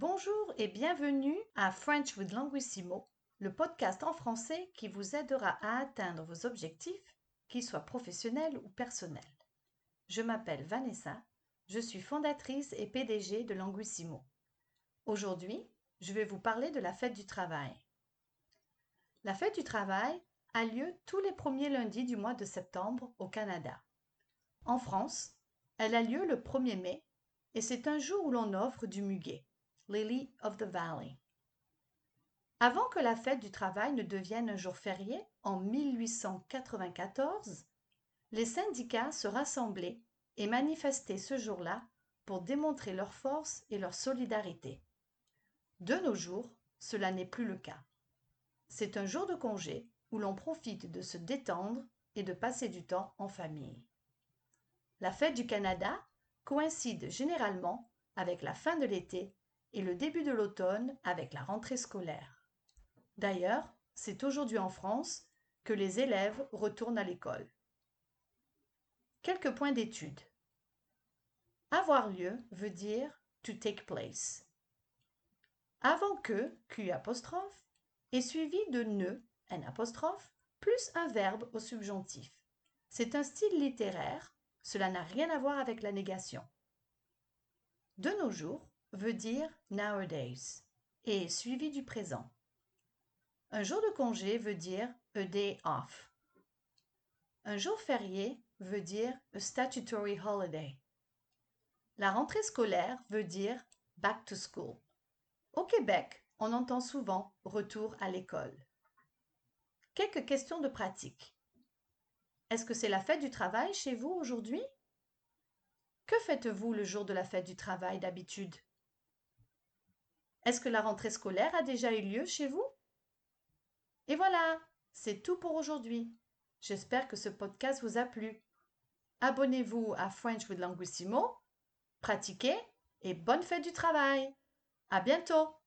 Bonjour et bienvenue à French with Languissimo, le podcast en français qui vous aidera à atteindre vos objectifs, qu'ils soient professionnels ou personnels. Je m'appelle Vanessa, je suis fondatrice et PDG de Languissimo. Aujourd'hui, je vais vous parler de la fête du travail. La fête du travail a lieu tous les premiers lundis du mois de septembre au Canada. En France, elle a lieu le 1er mai et c'est un jour où l'on offre du muguet. Lily of the Valley. Avant que la fête du travail ne devienne un jour férié, en 1894, les syndicats se rassemblaient et manifestaient ce jour-là pour démontrer leur force et leur solidarité. De nos jours, cela n'est plus le cas. C'est un jour de congé où l'on profite de se détendre et de passer du temps en famille. La fête du Canada coïncide généralement avec la fin de l'été et le début de l'automne avec la rentrée scolaire. D'ailleurs, c'est aujourd'hui en France que les élèves retournent à l'école. Quelques points d'étude. Avoir lieu veut dire to take place. Avant que, Q est suivi de ne, N plus un verbe au subjonctif. C'est un style littéraire, cela n'a rien à voir avec la négation. De nos jours, veut dire nowadays et suivi du présent. Un jour de congé veut dire a day off. Un jour férié veut dire a statutory holiday. La rentrée scolaire veut dire back to school. Au Québec, on entend souvent retour à l'école. Quelques questions de pratique. Est-ce que c'est la fête du travail chez vous aujourd'hui? Que faites-vous le jour de la fête du travail d'habitude? Est-ce que la rentrée scolaire a déjà eu lieu chez vous? Et voilà, c'est tout pour aujourd'hui. J'espère que ce podcast vous a plu. Abonnez-vous à French with Languissimo, pratiquez et bonne fête du travail. À bientôt!